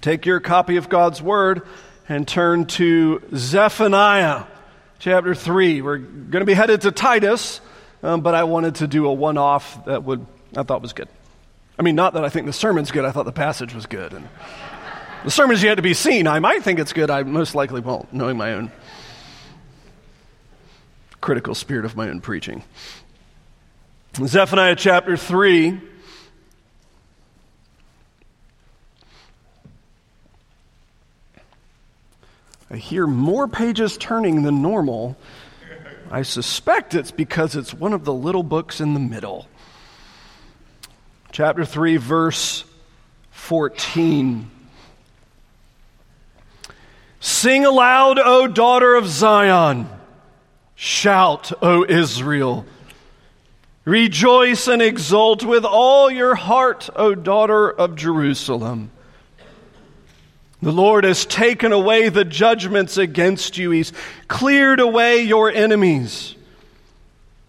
Take your copy of God's Word and turn to Zephaniah chapter 3. We're going to be headed to Titus, um, but I wanted to do a one off that would I thought was good. I mean, not that I think the sermon's good, I thought the passage was good. And the sermon's yet to be seen. I might think it's good, I most likely won't, knowing my own critical spirit of my own preaching. Zephaniah chapter 3. I hear more pages turning than normal. I suspect it's because it's one of the little books in the middle. Chapter 3, verse 14. Sing aloud, O daughter of Zion. Shout, O Israel. Rejoice and exult with all your heart, O daughter of Jerusalem. The Lord has taken away the judgments against you. He's cleared away your enemies.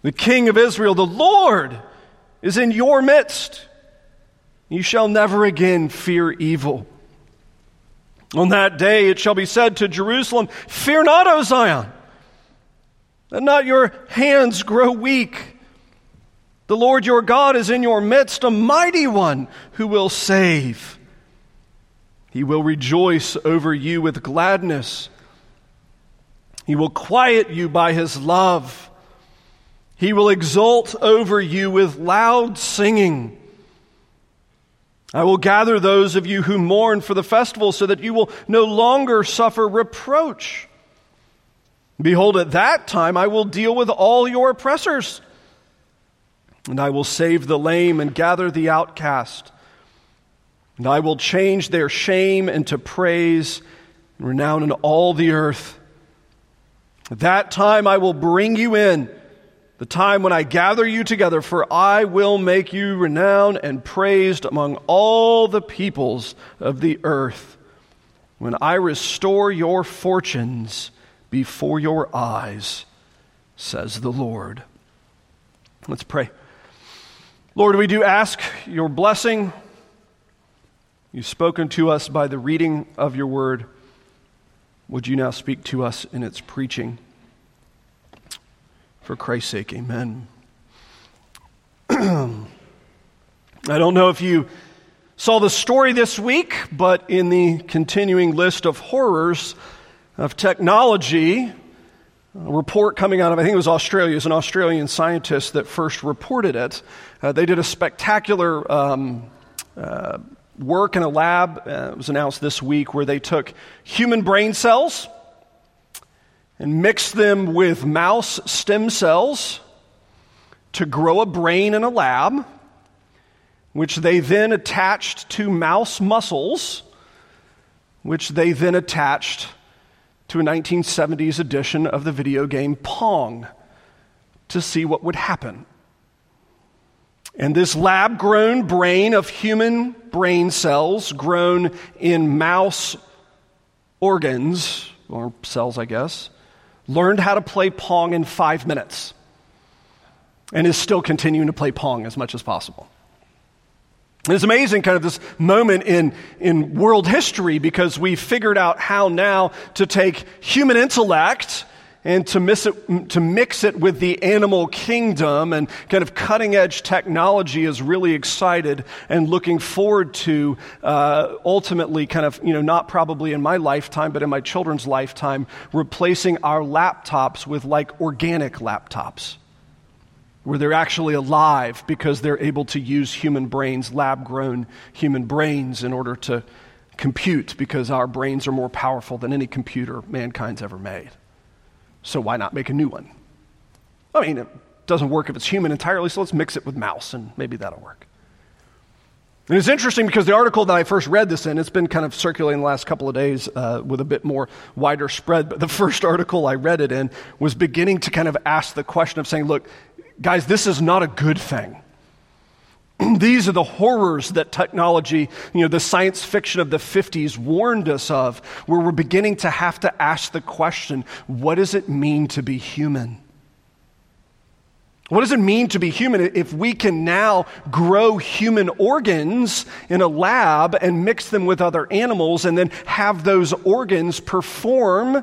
The King of Israel, the Lord, is in your midst. You shall never again fear evil. On that day it shall be said to Jerusalem, Fear not, O Zion, and not your hands grow weak. The Lord your God is in your midst, a mighty one who will save. He will rejoice over you with gladness. He will quiet you by his love. He will exult over you with loud singing. I will gather those of you who mourn for the festival so that you will no longer suffer reproach. Behold, at that time I will deal with all your oppressors, and I will save the lame and gather the outcast. And I will change their shame into praise and renown in all the earth. At that time I will bring you in, the time when I gather you together, for I will make you renowned and praised among all the peoples of the earth, when I restore your fortunes before your eyes, says the Lord. Let's pray. Lord, we do ask your blessing You've spoken to us by the reading of your word. Would you now speak to us in its preaching? For Christ's sake, amen. I don't know if you saw the story this week, but in the continuing list of horrors of technology, a report coming out of, I think it was Australia, is an Australian scientist that first reported it. Uh, they did a spectacular um, uh, work in a lab, uh, it was announced this week, where they took human brain cells and mixed them with mouse stem cells to grow a brain in a lab, which they then attached to mouse muscles, which they then attached to a 1970s edition of the video game Pong to see what would happen. And this lab grown brain of human brain cells grown in mouse organs, or cells, I guess, learned how to play Pong in five minutes and is still continuing to play Pong as much as possible. And it's amazing, kind of this moment in, in world history because we figured out how now to take human intellect and to, it, to mix it with the animal kingdom and kind of cutting edge technology is really excited and looking forward to uh, ultimately kind of, you know, not probably in my lifetime, but in my children's lifetime, replacing our laptops with like organic laptops where they're actually alive because they're able to use human brains, lab grown human brains, in order to compute because our brains are more powerful than any computer mankind's ever made. So why not make a new one? I mean, it doesn't work if it's human entirely, so let's mix it with mouse and maybe that'll work. And it's interesting because the article that I first read this in, it's been kind of circulating the last couple of days uh, with a bit more wider spread. But the first article I read it in was beginning to kind of ask the question of saying, look, guys, this is not a good thing. These are the horrors that technology, you know, the science fiction of the 50s warned us of, where we're beginning to have to ask the question what does it mean to be human? What does it mean to be human if we can now grow human organs in a lab and mix them with other animals and then have those organs perform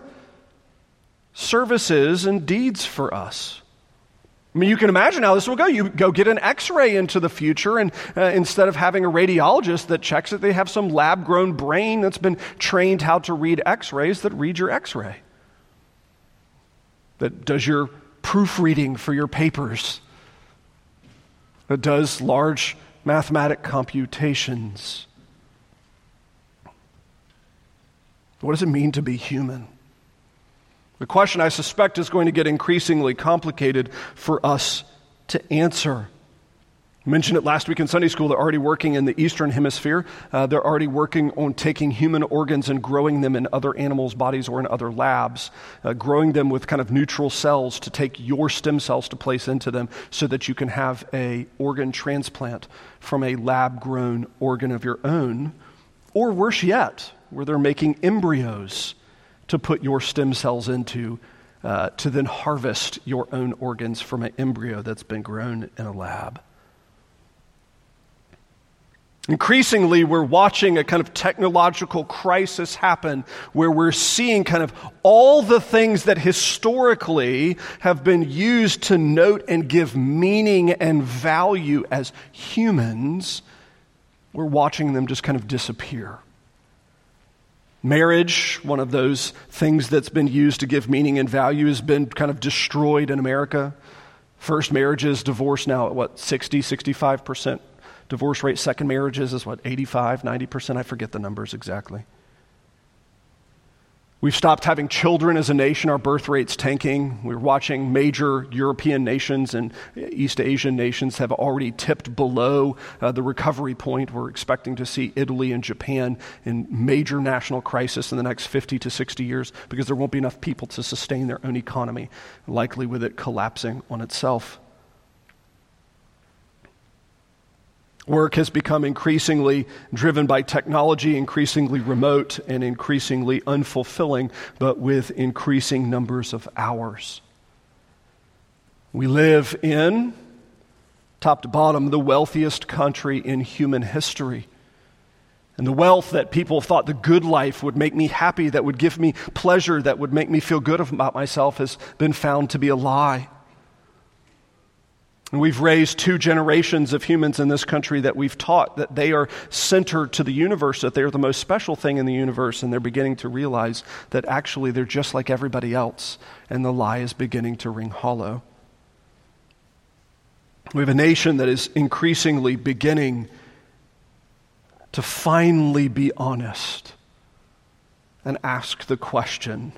services and deeds for us? I mean, you can imagine how this will go. You go get an x ray into the future, and uh, instead of having a radiologist that checks it, they have some lab grown brain that's been trained how to read x rays that read your x ray, that does your proofreading for your papers, that does large mathematic computations. What does it mean to be human? The question, I suspect, is going to get increasingly complicated for us to answer. I mentioned it last week in Sunday school. They're already working in the Eastern Hemisphere. Uh, they're already working on taking human organs and growing them in other animals' bodies or in other labs, uh, growing them with kind of neutral cells to take your stem cells to place into them so that you can have a organ transplant from a lab-grown organ of your own. Or worse yet, where they're making embryos to put your stem cells into uh, to then harvest your own organs from an embryo that's been grown in a lab. Increasingly, we're watching a kind of technological crisis happen where we're seeing kind of all the things that historically have been used to note and give meaning and value as humans, we're watching them just kind of disappear. Marriage, one of those things that's been used to give meaning and value, has been kind of destroyed in America. First marriages, divorce now at what, 60, 65%? divorce rate, second marriages is what, 85, 90%? I forget the numbers exactly. We've stopped having children as a nation. Our birth rate's tanking. We're watching major European nations and East Asian nations have already tipped below uh, the recovery point. We're expecting to see Italy and Japan in major national crisis in the next 50 to 60 years because there won't be enough people to sustain their own economy, likely with it collapsing on itself. Work has become increasingly driven by technology, increasingly remote and increasingly unfulfilling, but with increasing numbers of hours. We live in, top to bottom, the wealthiest country in human history. And the wealth that people thought the good life would make me happy, that would give me pleasure, that would make me feel good about myself, has been found to be a lie. And we've raised two generations of humans in this country that we've taught that they are centered to the universe, that they're the most special thing in the universe, and they're beginning to realize that actually they're just like everybody else, and the lie is beginning to ring hollow. We have a nation that is increasingly beginning to finally be honest and ask the question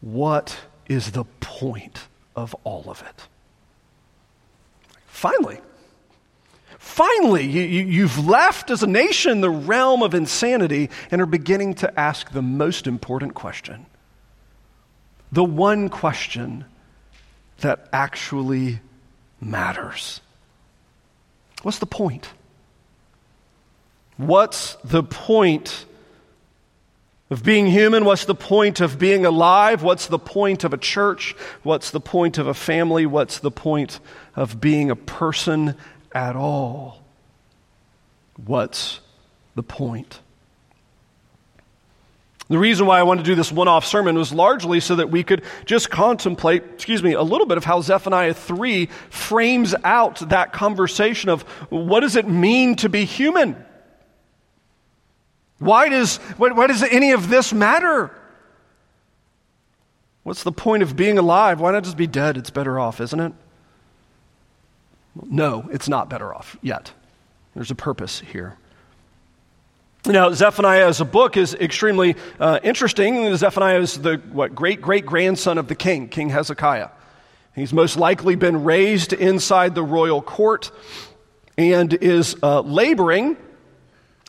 what is the point of all of it? Finally, finally, you, have left as a nation the realm of insanity and are beginning to ask the most important question. The one question that actually matters. What's the point? What's the point of being human? What's the point of being alive? What's the point of a church? What's the point of a family? What's the point of being a person at all? What's the point? The reason why I wanted to do this one off sermon was largely so that we could just contemplate, excuse me, a little bit of how Zephaniah 3 frames out that conversation of what does it mean to be human? Why does, why, why does any of this matter? What's the point of being alive? Why not just be dead? It's better off, isn't it? No, it's not better off yet. There's a purpose here. Now, Zephaniah as a book is extremely uh, interesting. Zephaniah is the what, great great grandson of the king, King Hezekiah. He's most likely been raised inside the royal court and is uh, laboring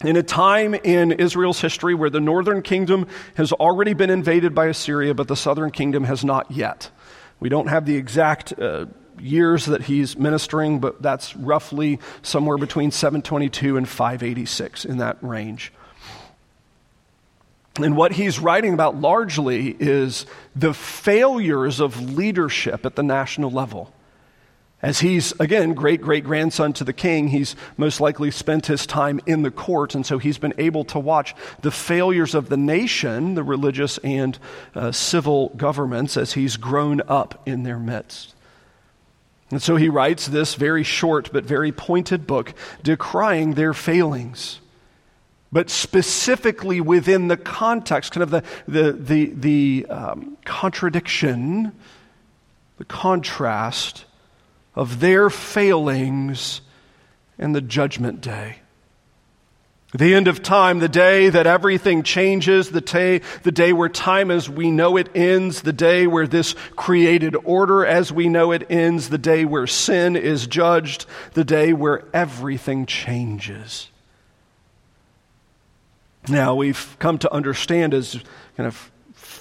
in a time in Israel's history where the northern kingdom has already been invaded by Assyria, but the southern kingdom has not yet. We don't have the exact uh, years that he's ministering, but that's roughly somewhere between 722 and 586 in that range. And what he's writing about largely is the failures of leadership at the national level As he's, again, great great grandson to the king, he's most likely spent his time in the court, and so he's been able to watch the failures of the nation, the religious and uh, civil governments, as he's grown up in their midst. And so he writes this very short but very pointed book decrying their failings, but specifically within the context, kind of the, the, the, the um, contradiction, the contrast of their failings and the judgment day. The end of time, the day that everything changes, the day, the day where time as we know it ends, the day where this created order as we know it ends, the day where sin is judged, the day where everything changes. Now, we've come to understand as kind of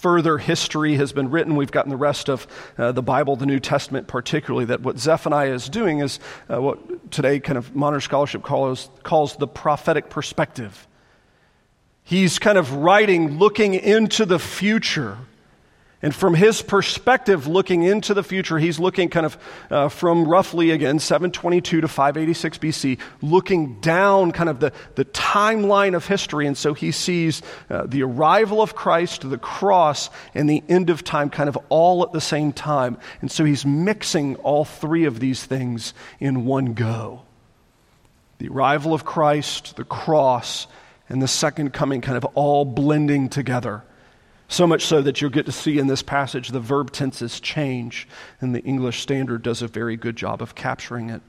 further history has been written. We've gotten the rest of uh, the Bible, the New Testament particularly, that what Zephaniah is doing is uh, what today kind of modern scholarship calls, calls the prophetic perspective. He's kind of writing looking into the future and from his perspective, looking into the future, he's looking kind of uh, from roughly, again, 722 to 586 BC, looking down kind of the, the timeline of history. And so he sees uh, the arrival of Christ, the cross, and the end of time kind of all at the same time. And so he's mixing all three of these things in one go the arrival of Christ, the cross, and the second coming kind of all blending together. So much so that you'll get to see in this passage the verb tenses change, and the English Standard does a very good job of capturing it.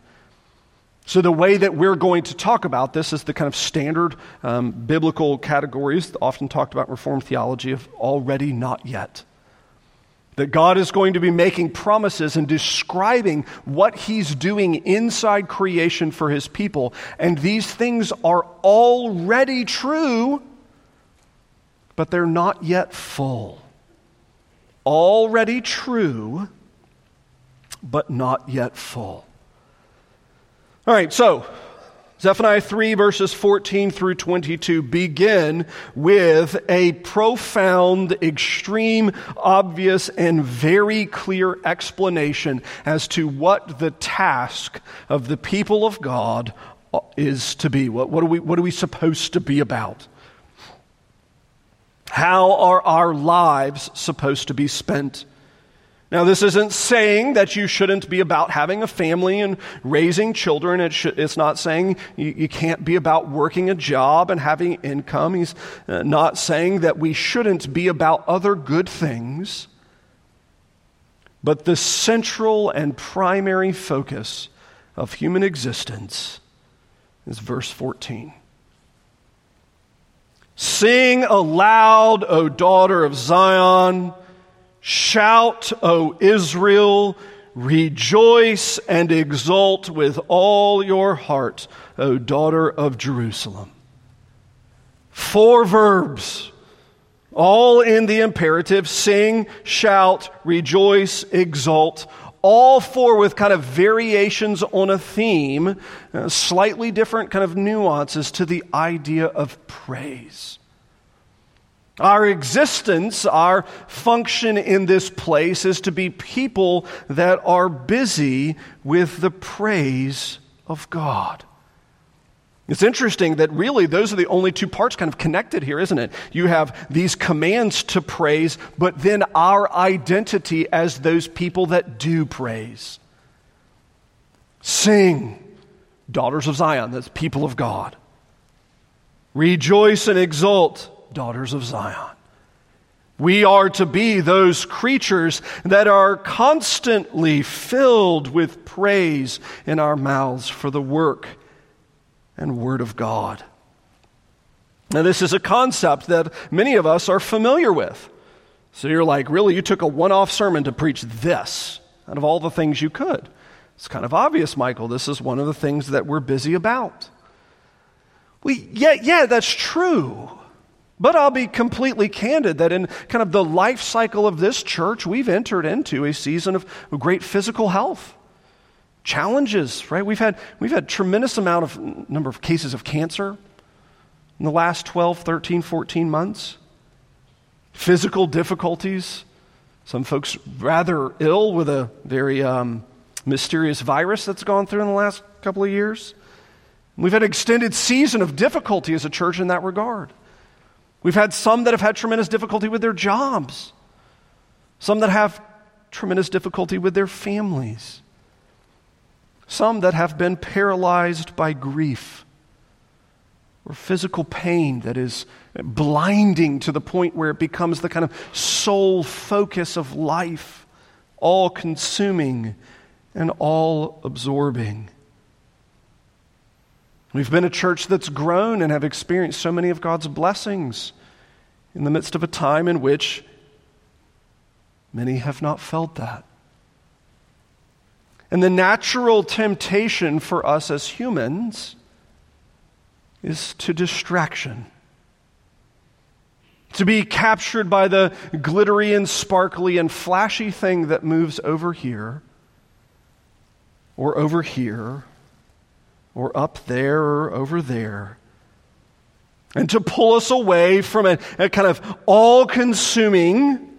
So, the way that we're going to talk about this is the kind of standard um, biblical categories, often talked about in Reformed theology, of already not yet. That God is going to be making promises and describing what He's doing inside creation for His people. And these things are already true but they're not yet full. Already true, but not yet full. All right, so Zephaniah 3, verses 14 through 22 begin with a profound, extreme, obvious, and very clear explanation as to what the task of the people of God is to be. What, what, are, we, what are we supposed to be about? How are our lives supposed to be spent? Now, this isn't saying that you shouldn't be about having a family and raising children. It it's not saying you, you, can't be about working a job and having income. He's uh, not saying that we shouldn't be about other good things. But the central and primary focus of human existence is verse 14. Sing aloud, O daughter of Zion. Shout, O Israel. Rejoice and exult with all your heart, O daughter of Jerusalem. Four verbs, all in the imperative sing, shout, rejoice, exult all four with kind of variations on a theme, uh, slightly different kind of nuances to the idea of praise. Our existence, our function in this place is to be people that are busy with the praise of God. It's interesting that really those are the only two parts kind of connected here, isn't it? You have these commands to praise, but then our identity as those people that do praise. Sing, daughters of Zion, that's people of God. Rejoice and exult, daughters of Zion. We are to be those creatures that are constantly filled with praise in our mouths for the work and Word of God. Now, this is a concept that many of us are familiar with. So you're like, really, you took a one off sermon to preach this out of all the things you could. It's kind of obvious, Michael. This is one of the things that we're busy about. We, yeah, yeah, that's true. But I'll be completely candid that in kind of the life cycle of this church, we've entered into a season of great physical health challenges, right? We've had, we've had tremendous amount of number of cases of cancer in the last 12, 13, 14 months. Physical difficulties. Some folks rather ill with a very um, mysterious virus that's gone through in the last couple of years. We've had an extended season of difficulty as a church in that regard. We've had some that have had tremendous difficulty with their jobs, some that have tremendous difficulty with their families, some that have been paralyzed by grief or physical pain that is blinding to the point where it becomes the kind of sole focus of life, all consuming and all absorbing. We've been a church that's grown and have experienced so many of God's blessings in the midst of a time in which many have not felt that. And the natural temptation for us as humans is to distraction. To be captured by the glittery and sparkly and flashy thing that moves over here, or over here, or up there, or over there. And to pull us away from a, a kind of all consuming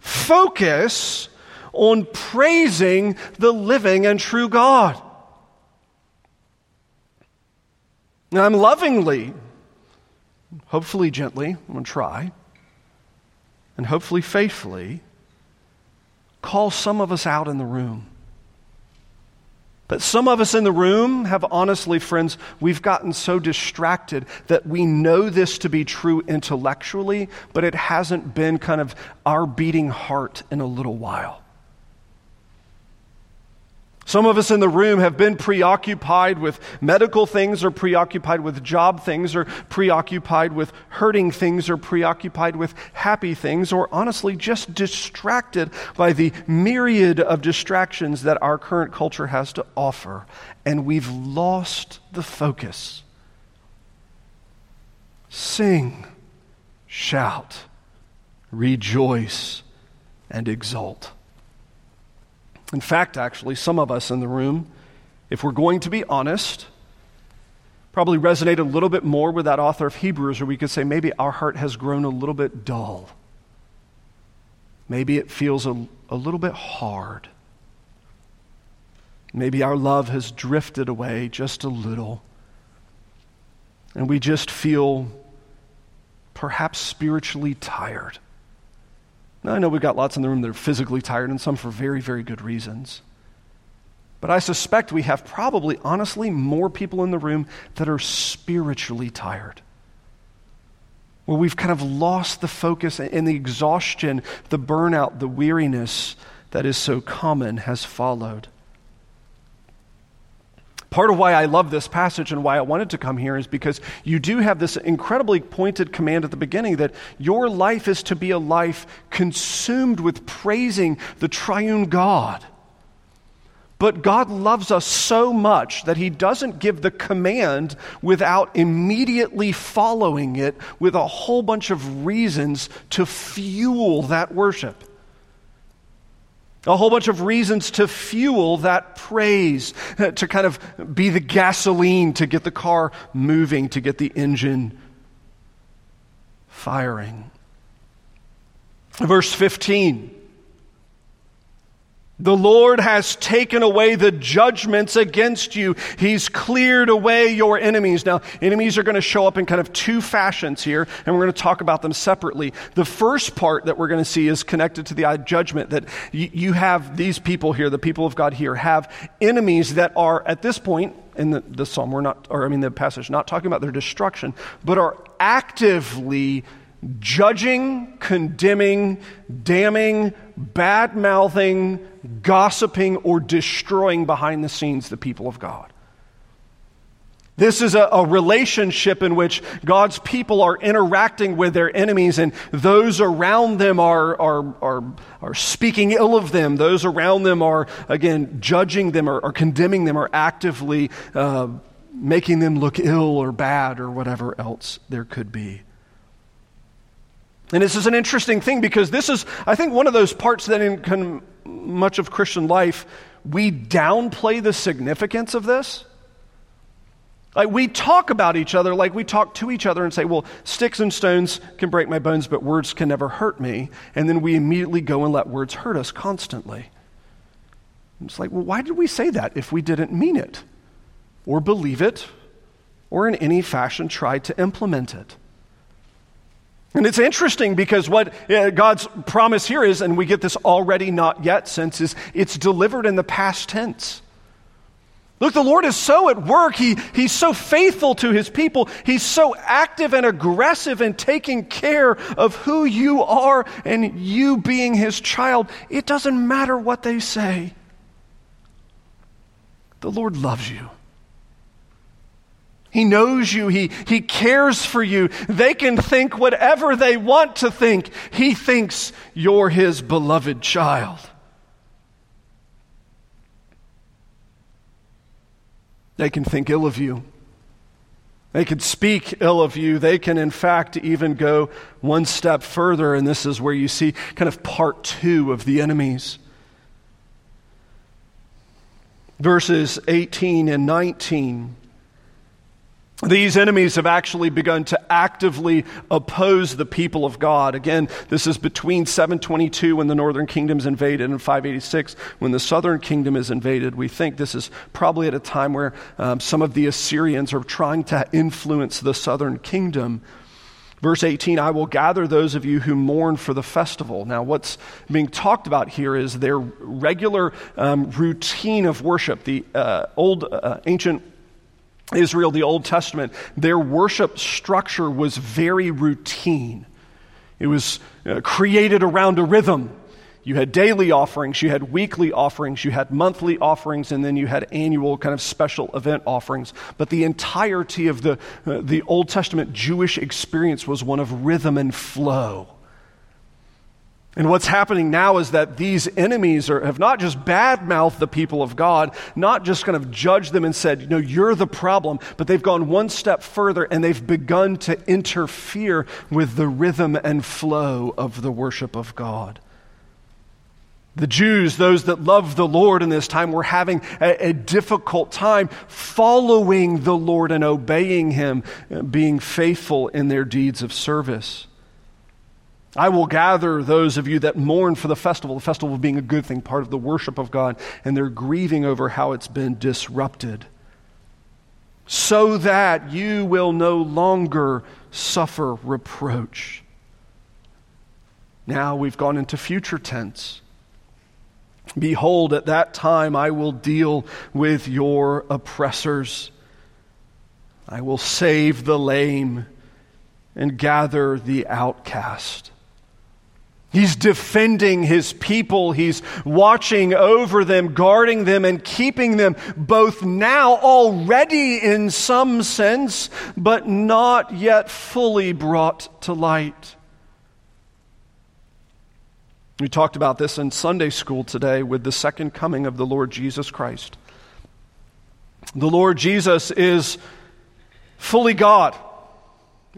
focus on praising the living and true God. And I'm lovingly, hopefully gently, I'm going to try, and hopefully faithfully, call some of us out in the room. But some of us in the room have honestly, friends, we've gotten so distracted that we know this to be true intellectually, but it hasn't been kind of our beating heart in a little while. Some of us in the room have been preoccupied with medical things, or preoccupied with job things, or preoccupied with hurting things, or preoccupied with happy things, or honestly just distracted by the myriad of distractions that our current culture has to offer. And we've lost the focus. Sing, shout, rejoice, and exult. In fact, actually, some of us in the room, if we're going to be honest, probably resonate a little bit more with that author of Hebrews, or we could say maybe our heart has grown a little bit dull. Maybe it feels a, a little bit hard. Maybe our love has drifted away just a little. And we just feel perhaps spiritually tired. Now, I know we've got lots in the room that are physically tired, and some for very, very good reasons. But I suspect we have probably, honestly, more people in the room that are spiritually tired. Where we've kind of lost the focus and the exhaustion, the burnout, the weariness that is so common has followed. Part of why I love this passage and why I wanted to come here is because you do have this incredibly pointed command at the beginning that your life is to be a life consumed with praising the triune God. But God loves us so much that He doesn't give the command without immediately following it with a whole bunch of reasons to fuel that worship a whole bunch of reasons to fuel that praise, eh, to kind of be the gasoline to get the car moving, to get the engine firing. Verse 15 the Lord has taken away the judgments against you. He's cleared away your enemies. Now, enemies are going to show up in kind of two fashions here, and we're going to talk about them separately. The first part that we're going to see is connected to the judgment that you have these people here, the people of God here, have enemies that are at this point in the, the psalm, we're not, or I mean the passage, not talking about their destruction, but are actively judging, condemning, damning, bad mouthing, gossiping, or destroying behind the scenes the people of God. This is a, a, relationship in which God's people are interacting with their enemies, and those around them are, are, are, are speaking ill of them. Those around them are, again, judging them or, or condemning them or actively uh, making them look ill or bad or whatever else there could be. And this is an interesting thing because this is, I think, one of those parts that in much of Christian life, we downplay the significance of this. Like we talk about each other like we talk to each other and say, well, sticks and stones can break my bones, but words can never hurt me. And then we immediately go and let words hurt us constantly. It's like, well, why did we say that if we didn't mean it, or believe it, or in any fashion try to implement it? And it's interesting because what uh, God's promise here is, and we get this already not yet sense, is it's delivered in the past tense. Look, the Lord is so at work. He, he's so faithful to his people. He's so active and aggressive in taking care of who you are and you being his child. It doesn't matter what they say. The Lord loves you. He knows you. He, he cares for you. They can think whatever they want to think. He thinks you're his beloved child. They can think ill of you. They can speak ill of you. They can, in fact, even go one step further. And this is where you see kind of part two of the enemies. Verses 18 and 19 these enemies have actually begun to actively oppose the people of God. Again, this is between 722 when the northern kingdom is invaded and 586 when the southern kingdom is invaded. We think this is probably at a time where um, some of the Assyrians are trying to influence the southern kingdom. Verse 18, I will gather those of you who mourn for the festival. Now, what's being talked about here is their regular um, routine of worship. The uh, old uh, ancient Israel, the Old Testament, their worship structure was very routine. It was uh, created around a rhythm. You had daily offerings, you had weekly offerings, you had monthly offerings, and then you had annual kind of special event offerings. But the entirety of the, uh, the Old Testament Jewish experience was one of rhythm and flow. And what's happening now is that these enemies are, have not just badmouthed the people of God, not just kind of judged them and said, you know, you're the problem, but they've gone one step further and they've begun to interfere with the rhythm and flow of the worship of God. The Jews, those that love the Lord in this time, were having a, a, difficult time following the Lord and obeying Him, uh, being faithful in their deeds of service. I will gather those of you that mourn for the festival, the festival being a good thing, part of the worship of God, and they're grieving over how it's been disrupted, so that you will no longer suffer reproach. Now we've gone into future tense. Behold, at that time I will deal with your oppressors. I will save the lame and gather the outcast. He's defending his people. He's watching over them, guarding them, and keeping them both now already in some sense, but not yet fully brought to light. We talked about this in Sunday school today with the second coming of the Lord Jesus Christ. The Lord Jesus is fully God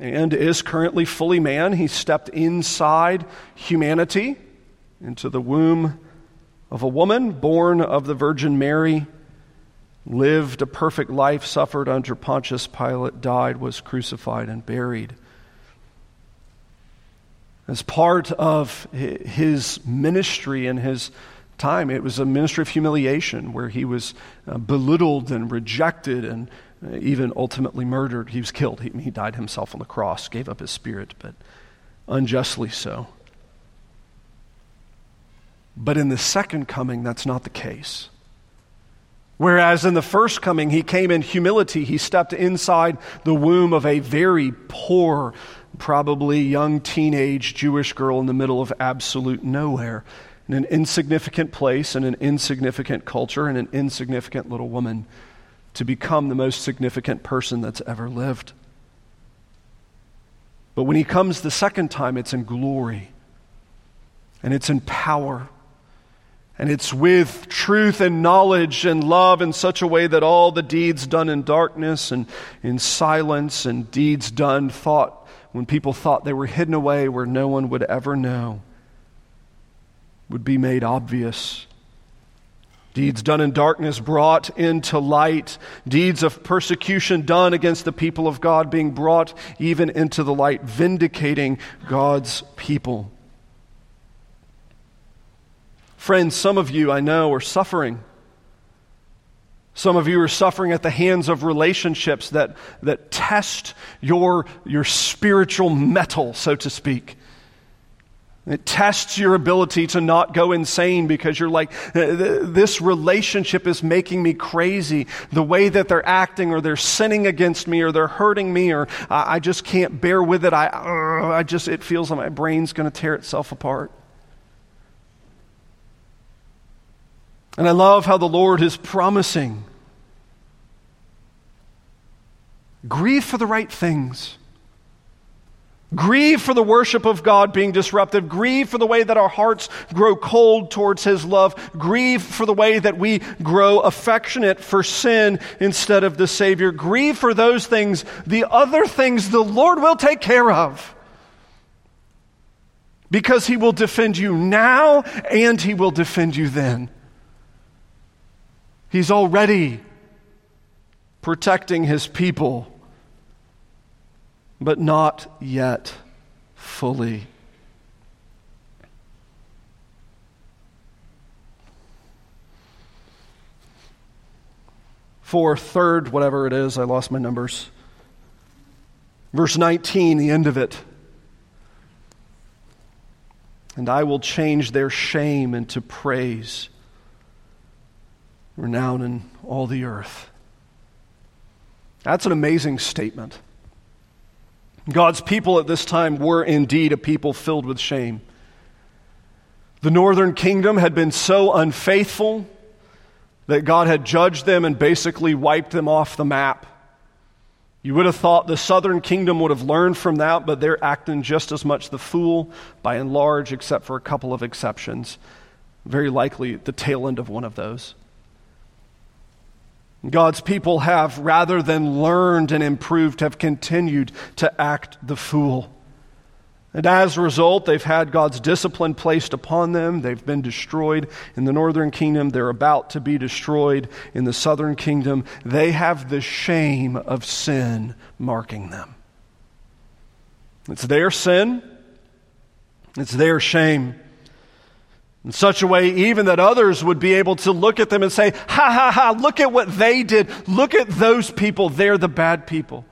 and is currently fully man. He stepped inside humanity into the womb of a woman born of the Virgin Mary, lived a perfect life, suffered under Pontius Pilate, died, was crucified, and buried. As part of his ministry and his time, it was a ministry of humiliation where he was uh, belittled and rejected and even ultimately murdered. He was killed. He, he died himself on the cross, gave up his spirit, but unjustly so. But in the second coming, that's not the case. Whereas in the first coming, he came in humility. He stepped inside the womb of a very poor, probably young teenage Jewish girl in the middle of absolute nowhere, in an insignificant place, in an insignificant culture, in an insignificant little woman to become the most significant person that's ever lived. But when he comes the second time, it's in glory and it's in power. And it's with truth and knowledge and love in such a way that all the deeds done in darkness and in silence and deeds done thought when people thought they were hidden away where no one would ever know would be made obvious Deeds done in darkness brought into light. Deeds of persecution done against the people of God being brought even into the light, vindicating God's people. Friends, some of you I know are suffering Some of you are suffering at the hands of relationships that, that test your, your spiritual mettle, so to speak. It tests your ability to not go insane because you're like, this relationship is making me crazy. The way that they're acting, or they're sinning against me, or they're hurting me, or I just can't bear with it. I, uh, I just, it feels like my brain's going to tear itself apart. And I love how the Lord is promising grieve for the right things. Grieve for the worship of God being disrupted. Grieve for the way that our hearts grow cold towards His love. Grieve for the way that we grow affectionate for sin instead of the Savior. Grieve for those things. The other things the Lord will take care of. Because He will defend you now and He will defend you then. He's already protecting His people but not yet fully. For third, whatever it is, I lost my numbers. Verse 19, the end of it. And I will change their shame into praise, renown in all the earth. That's an amazing statement. God's people at this time were indeed a people filled with shame. The northern kingdom had been so unfaithful that God had judged them and basically wiped them off the map. You would have thought the southern kingdom would have learned from that, but they're acting just as much the fool by and large, except for a couple of exceptions. Very likely the tail end of one of those. God's people have, rather than learned and improved, have continued to act the fool. And as a result, they've had God's discipline placed upon them. They've been destroyed in the northern kingdom. They're about to be destroyed in the southern kingdom. They have the shame of sin marking them. It's their sin, it's their shame in such a way even that others would be able to look at them and say, ha ha ha, look at what they did. Look at those people. They're the bad people.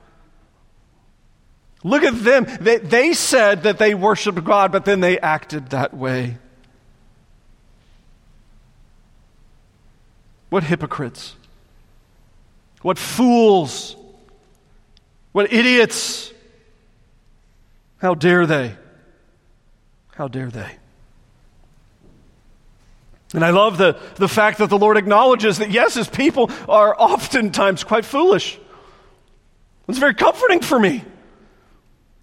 Look at them. They, they said that they worshiped God, but then they acted that way. What hypocrites. What fools. What idiots. How dare they? How dare they? And I love the, the fact that the Lord acknowledges that, yes, his people are oftentimes quite foolish. It's very comforting for me.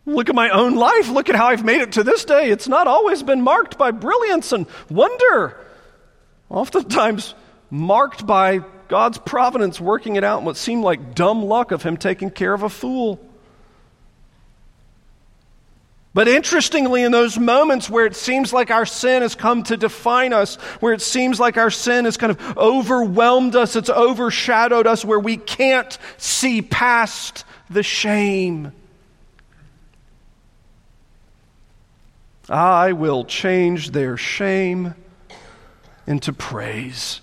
Look at my own life. Look at how I've made it to this day. It's not always been marked by brilliance and wonder. Oftentimes marked by God's providence working it out in what seemed like dumb luck of him taking care of a fool. But interestingly, in those moments where it seems like our sin has come to define us, where it seems like our sin has kind of overwhelmed us, it's overshadowed us, where we can't see past the shame, I will change their shame into praise.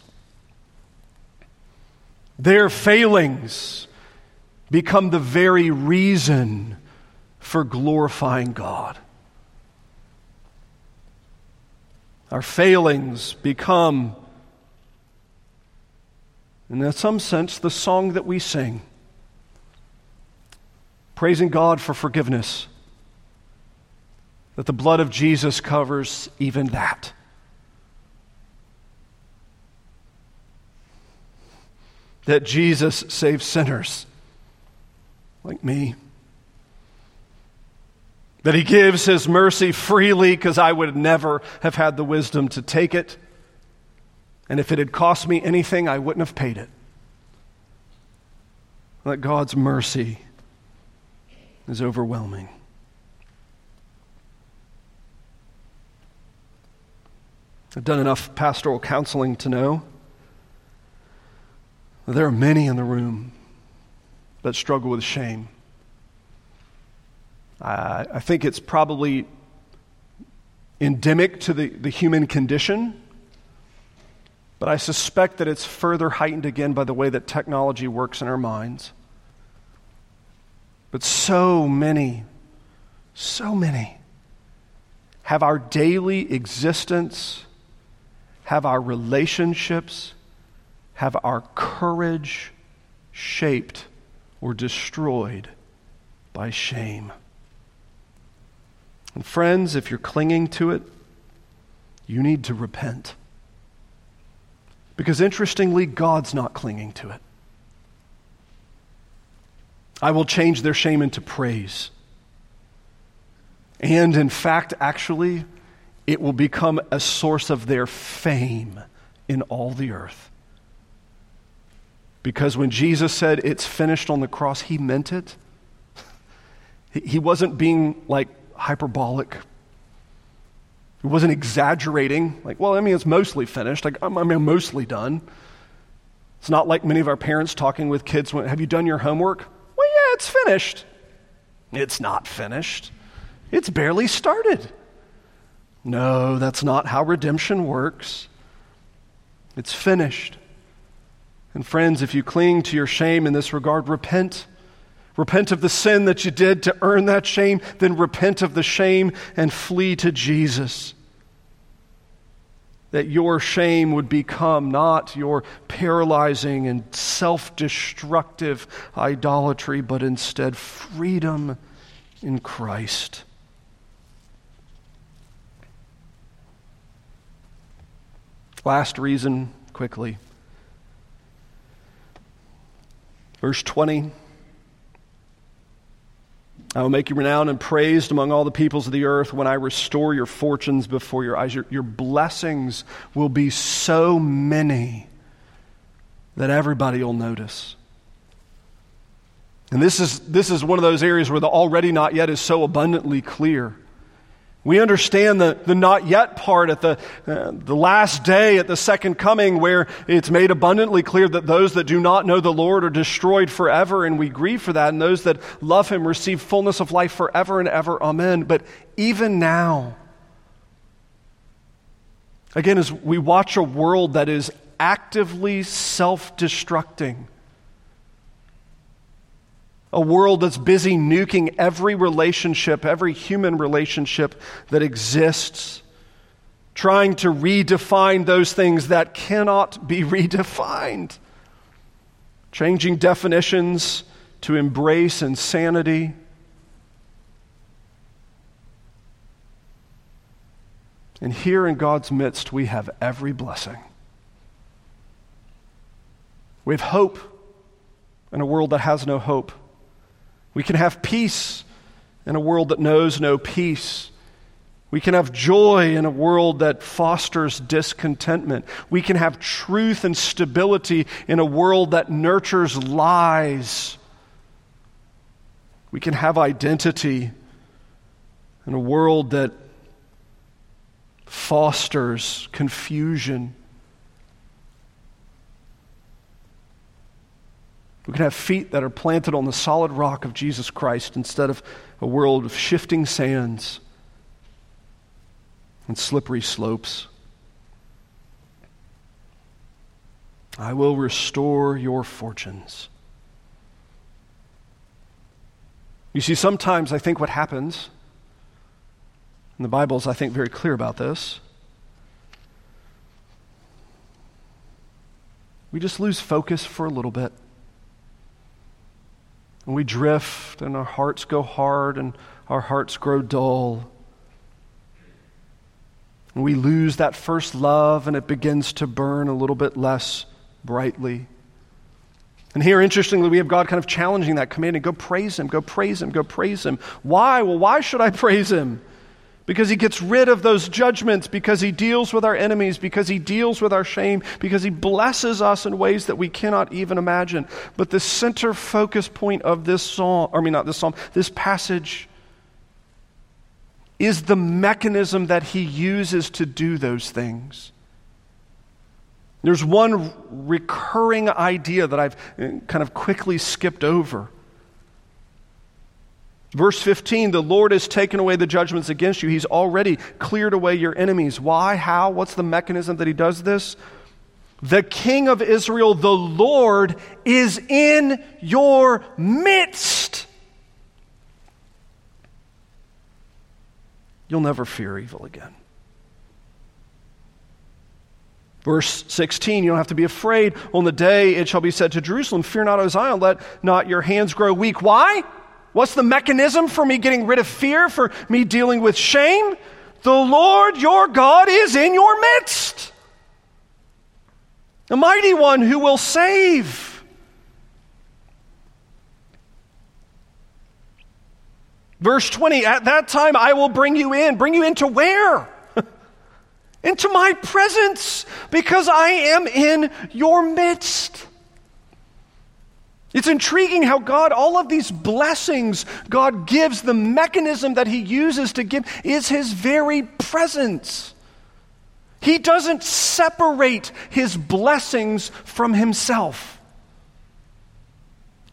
Their failings become the very reason for glorifying God. Our failings become, in some sense, the song that we sing, praising God for forgiveness, that the blood of Jesus covers even that. That Jesus saves sinners like me that He gives His mercy freely because I would never have had the wisdom to take it. And if it had cost me anything, I wouldn't have paid it. That God's mercy is overwhelming. I've done enough pastoral counseling to know that there are many in the room that struggle with shame. Uh, I think it's probably endemic to the, the human condition. but I suspect that it's further heightened again by the way that technology works in our minds. But so many, so many have our daily existence, have our relationships, have our courage shaped or destroyed by shame. And friends, if you're clinging to it, you need to repent. Because interestingly, God's not clinging to it. I will change their shame into praise. And in fact, actually, it will become a source of their fame in all the earth. Because when Jesus said it's finished on the cross, he meant it. He wasn't being like hyperbolic. It wasn't exaggerating. Like, well, I mean, it's mostly finished. Like, I'm, I'm mostly done. It's not like many of our parents talking with kids when, have you done your homework? Well, yeah, it's finished. It's not finished. It's barely started. No, that's not how redemption works. It's finished. And friends, if you cling to your shame in this regard, repent. Repent of the sin that you did to earn that shame, then repent of the shame and flee to Jesus. That your shame would become not your paralyzing and self destructive idolatry, but instead freedom in Christ. Last reason, quickly. Verse 20 I will make you renowned and praised among all the peoples of the earth when I restore your fortunes before your eyes. Your, your blessings will be so many that everybody will notice. And this is, this is one of those areas where the already not yet is so abundantly clear. We understand the, the not yet part at the, uh, the last day, at the second coming, where it's made abundantly clear that those that do not know the Lord are destroyed forever, and we grieve for that, and those that love Him receive fullness of life forever and ever. Amen. But even now, again, as we watch a world that is actively self destructing, a world that's busy nuking every relationship, every human relationship that exists, trying to redefine those things that cannot be redefined, changing definitions to embrace insanity. And here in God's midst, we have every blessing. We have hope in a world that has no hope. We can have peace in a world that knows no peace. We can have joy in a world that fosters discontentment. We can have truth and stability in a world that nurtures lies. We can have identity in a world that fosters confusion. We can have feet that are planted on the solid rock of Jesus Christ instead of a world of shifting sands and slippery slopes. I will restore your fortunes. You see, sometimes I think what happens, and the Bible is, I think, very clear about this. We just lose focus for a little bit. And we drift, and our hearts go hard, and our hearts grow dull. And we lose that first love, and it begins to burn a little bit less brightly. And here, interestingly, we have God kind of challenging that, commanding, go praise Him, go praise Him, go praise Him. Why? Well, why should I praise Him? Because he gets rid of those judgments, because he deals with our enemies, because he deals with our shame, because he blesses us in ways that we cannot even imagine. But the center focus point of this psalm, I mean, not this psalm, this passage is the mechanism that he uses to do those things. There's one recurring idea that I've uh, kind of quickly skipped over. Verse 15, the Lord has taken away the judgments against you. He's already cleared away your enemies. Why? How? What's the mechanism that He does this? the King of Israel, the Lord, is in your midst. You'll never fear evil again. Verse 16, you don't have to be afraid. On the day it shall be said to Jerusalem, Fear not, O Zion, let not your hands grow weak. Why? What's the mechanism for me getting rid of fear, for me dealing with shame? The Lord your God is in your midst, the mighty one who will save. Verse 20, at that time I will bring you in. Bring you into where? into my presence because I am in your midst. It's intriguing how God, all of these blessings God gives, the mechanism that He uses to give is His very presence. He doesn't separate His blessings from Himself.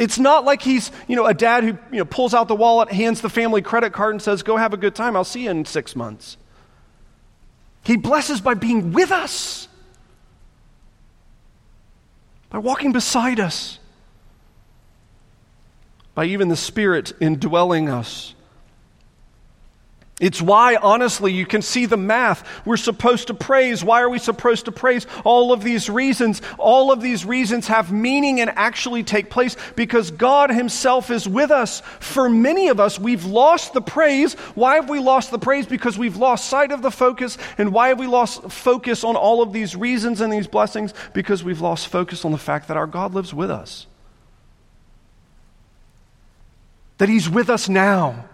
It's not like he's, you know, a dad who you know, pulls out the wallet, hands the family credit card, and says, Go have a good time. I'll see you in six months. He blesses by being with us, by walking beside us, by even the Spirit indwelling us. It's why, honestly, you can see the math. We're supposed to praise. Why are we supposed to praise? All of these reasons, all of these reasons have meaning and actually take place because God Himself is with us. For many of us, we've lost the praise. Why have we lost the praise? Because we've lost sight of the focus. And why have we lost focus on all of these reasons and these blessings? Because we've lost focus on the fact that our God lives with us, that He's with us now.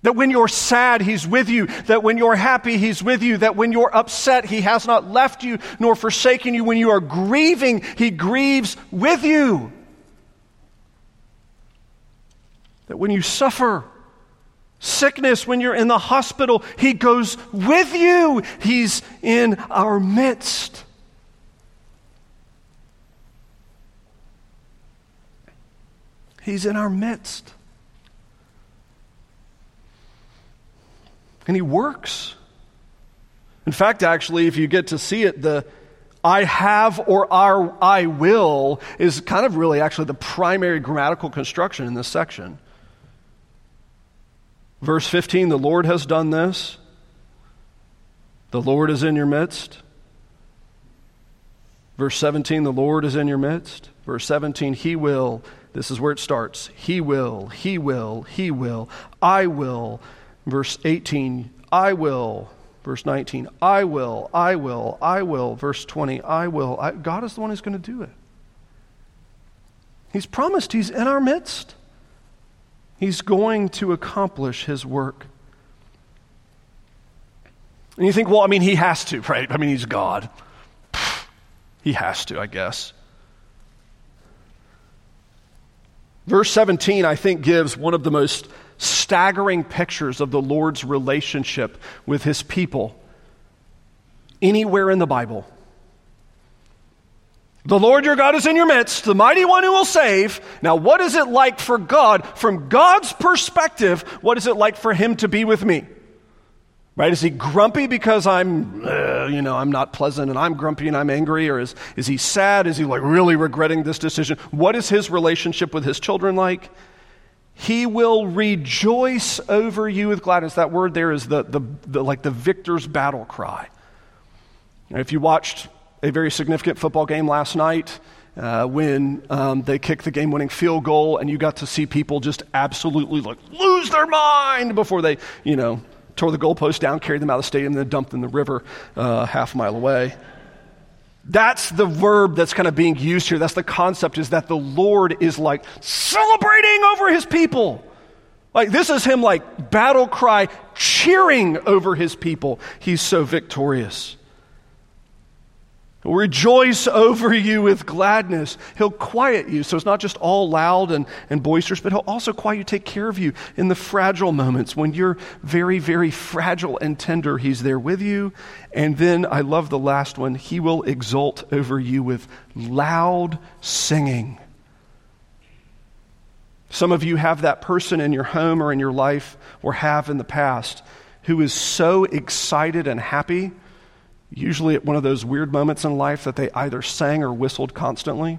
That when you're sad, He's with you. That when you're happy, He's with you. That when you're upset, He has not left you nor forsaken you. When you are grieving, He grieves with you. That when you suffer sickness, when you're in the hospital, He goes with you. He's in our midst. He's in our midst. And he works. In fact, actually, if you get to see it, the I have or our I will is kind of really actually the primary grammatical construction in this section. Verse 15 the Lord has done this, the Lord is in your midst. Verse 17 the Lord is in your midst. Verse 17 he will. This is where it starts. He will, he will, he will, I will. Verse 18, I will. Verse 19, I will, I will, I will. Verse 20, I will. I, God is the one who's going to do it. He's promised He's in our midst. He's going to accomplish His work. And you think, well, I mean, He has to, right? I mean, He's God. He has to, I guess. Verse 17, I think, gives one of the most staggering pictures of the Lord's relationship with his people anywhere in the Bible. The Lord your God is in your midst, the mighty one who will save. Now, what is it like for God, from God's perspective, what is it like for him to be with me? Right? Is he grumpy because I'm, uh, you know, I'm not pleasant and I'm grumpy and I'm angry? Or is, is he sad? Is he like really regretting this decision? What is his relationship with his children like? He will rejoice over you with gladness. That word there is the, the, the like the victor's battle cry. If you watched a very significant football game last night, uh, when um, they kicked the game winning field goal, and you got to see people just absolutely like lose their mind before they, you know, tore the goalpost down, carried them out of the stadium, and then dumped them in the river uh, half a mile away. That's the verb that's kind of being used here. That's the concept is that the Lord is like celebrating over his people. Like this is him like battle cry cheering over his people. He's so victorious. He'll rejoice over you with gladness. He'll quiet you. So it's not just all loud and, and boisterous, but he'll also quiet you, take care of you in the fragile moments. When you're very, very fragile and tender, he's there with you. And then I love the last one. He will exult over you with loud singing. Some of you have that person in your home or in your life, or have in the past, who is so excited and happy usually at one of those weird moments in life that they either sang or whistled constantly.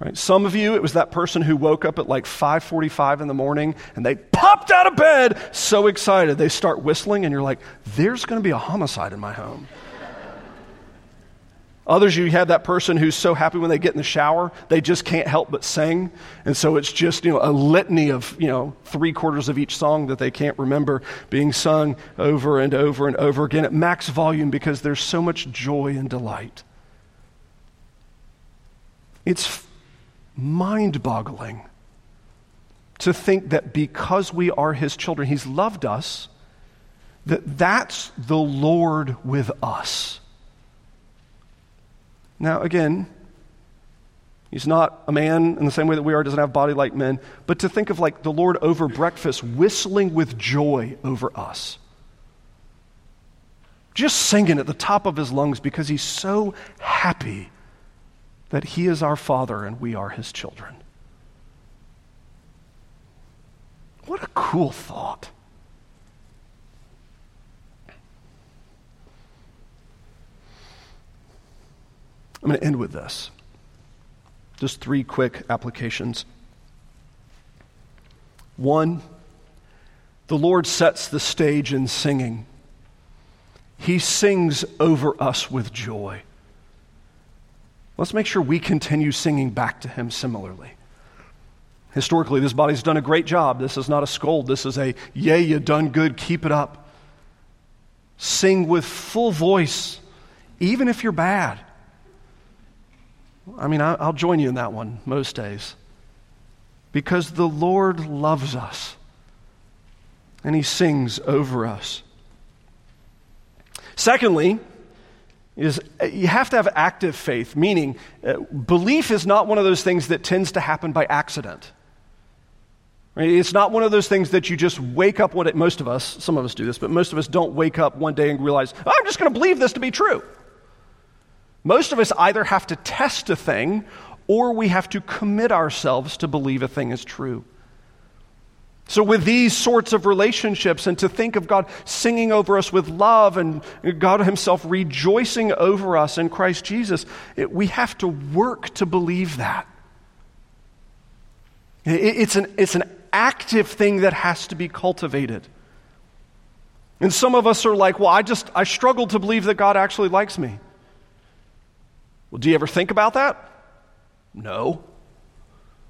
Right? Some of you, it was that person who woke up at like 5:45 in the morning and they popped out of bed so excited they start whistling and you're like, "There's going to be a homicide in my home." Others, you have that person who's so happy when they get in the shower, they just can't help but sing. And so it's just, you know, a litany of, you know, three quarters of each song that they can't remember being sung over and over and over again at max volume because there's so much joy and delight. It's mind boggling to think that because we are his children, he's loved us, that that's the Lord with us. Now, again, he's not a man in the same way that we are, doesn't have body like men, but to think of like the Lord over breakfast whistling with joy over us. Just singing at the top of his lungs because he's so happy that he is our Father and we are his children. What a cool thought. I'm going to end with this. Just three quick applications. One, the Lord sets the stage in singing. He sings over us with joy. Let's make sure we continue singing back to Him similarly. Historically, this body's done a great job. This is not a scold. This is a, yay, you done good, keep it up. Sing with full voice, even if you're bad. I mean, I'll join you in that one most days. Because the Lord loves us and He sings over us. Secondly, is you have to have active faith, meaning uh, belief is not one of those things that tends to happen by accident. Right? It's not one of those things that you just wake up one day. Most of us, some of us do this, but most of us don't wake up one day and realize, oh, I'm just going to believe this to be true. Most of us either have to test a thing or we have to commit ourselves to believe a thing is true. So, with these sorts of relationships, and to think of God singing over us with love and God Himself rejoicing over us in Christ Jesus, it, we have to work to believe that. It, it's, an, it's an active thing that has to be cultivated. And some of us are like, well, I just, I struggle to believe that God actually likes me. Well, do you ever think about that? No.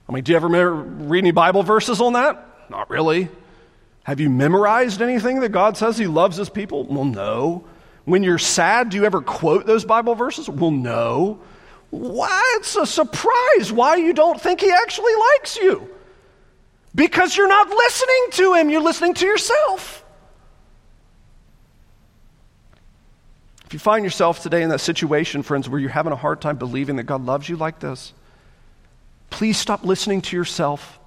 I mean, do you ever read any Bible verses on that? Not really. Have you memorized anything that God says He loves His people? Well, no. When you're sad, do you ever quote those Bible verses? Well, no. Why? It's a surprise why you don't think He actually likes you. Because you're not listening to Him, you're listening to yourself. If you find yourself today in that situation, friends, where you're having a hard time believing that God loves you like this, please stop listening to yourself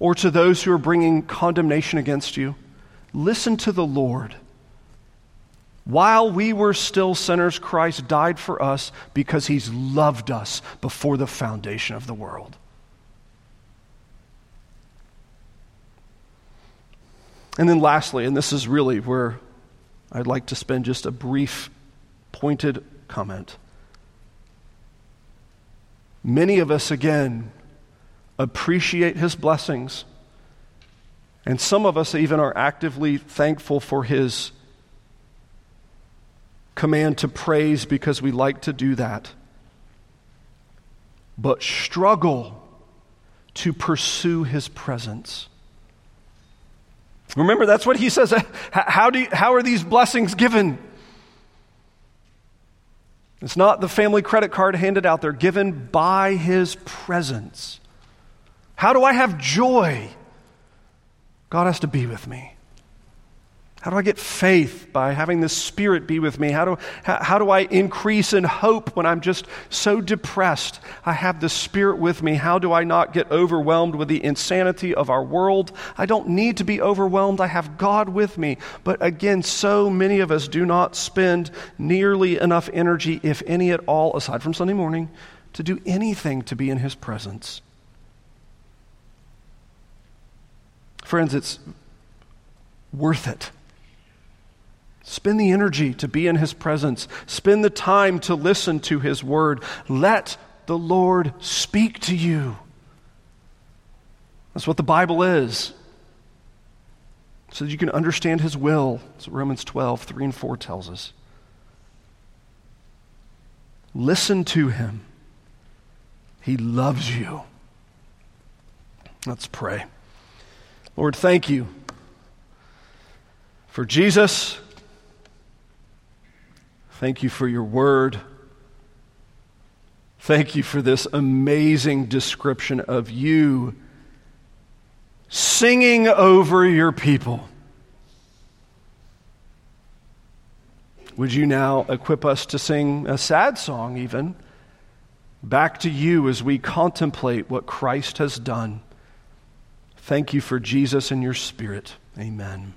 or to those who are bringing condemnation against you. Listen to the Lord. While we were still sinners, Christ died for us because he's loved us before the foundation of the world. And then, lastly, and this is really where I'd like to spend just a brief, pointed comment. Many of us, again, appreciate his blessings. And some of us even are actively thankful for his command to praise because we like to do that. But struggle to pursue his presence. Remember, that's what he says. How, do you, how are these blessings given? It's not the family credit card handed out, they're given by his presence. How do I have joy? God has to be with me. How do I get faith by having the Spirit be with me? How do, how, how, do I increase in hope when I'm just so depressed? I have the Spirit with me. How do I not get overwhelmed with the insanity of our world? I don't need to be overwhelmed. I have God with me. But again, so many of us do not spend nearly enough energy, if any at all, aside from Sunday morning, to do anything to be in His presence. Friends, it's worth it Spend the energy to be in his presence. Spend the time to listen to his word. Let the Lord speak to you. That's what the Bible is. So that you can understand his will. That's what Romans 12, 3 and 4 tells us. Listen to him. He loves you. Let's pray. Lord, thank you for Jesus. Thank you for your word. Thank you for this amazing description of you singing over your people. Would you now equip us to sing a sad song, even, back to you as we contemplate what Christ has done? Thank you for Jesus and your Spirit. Amen.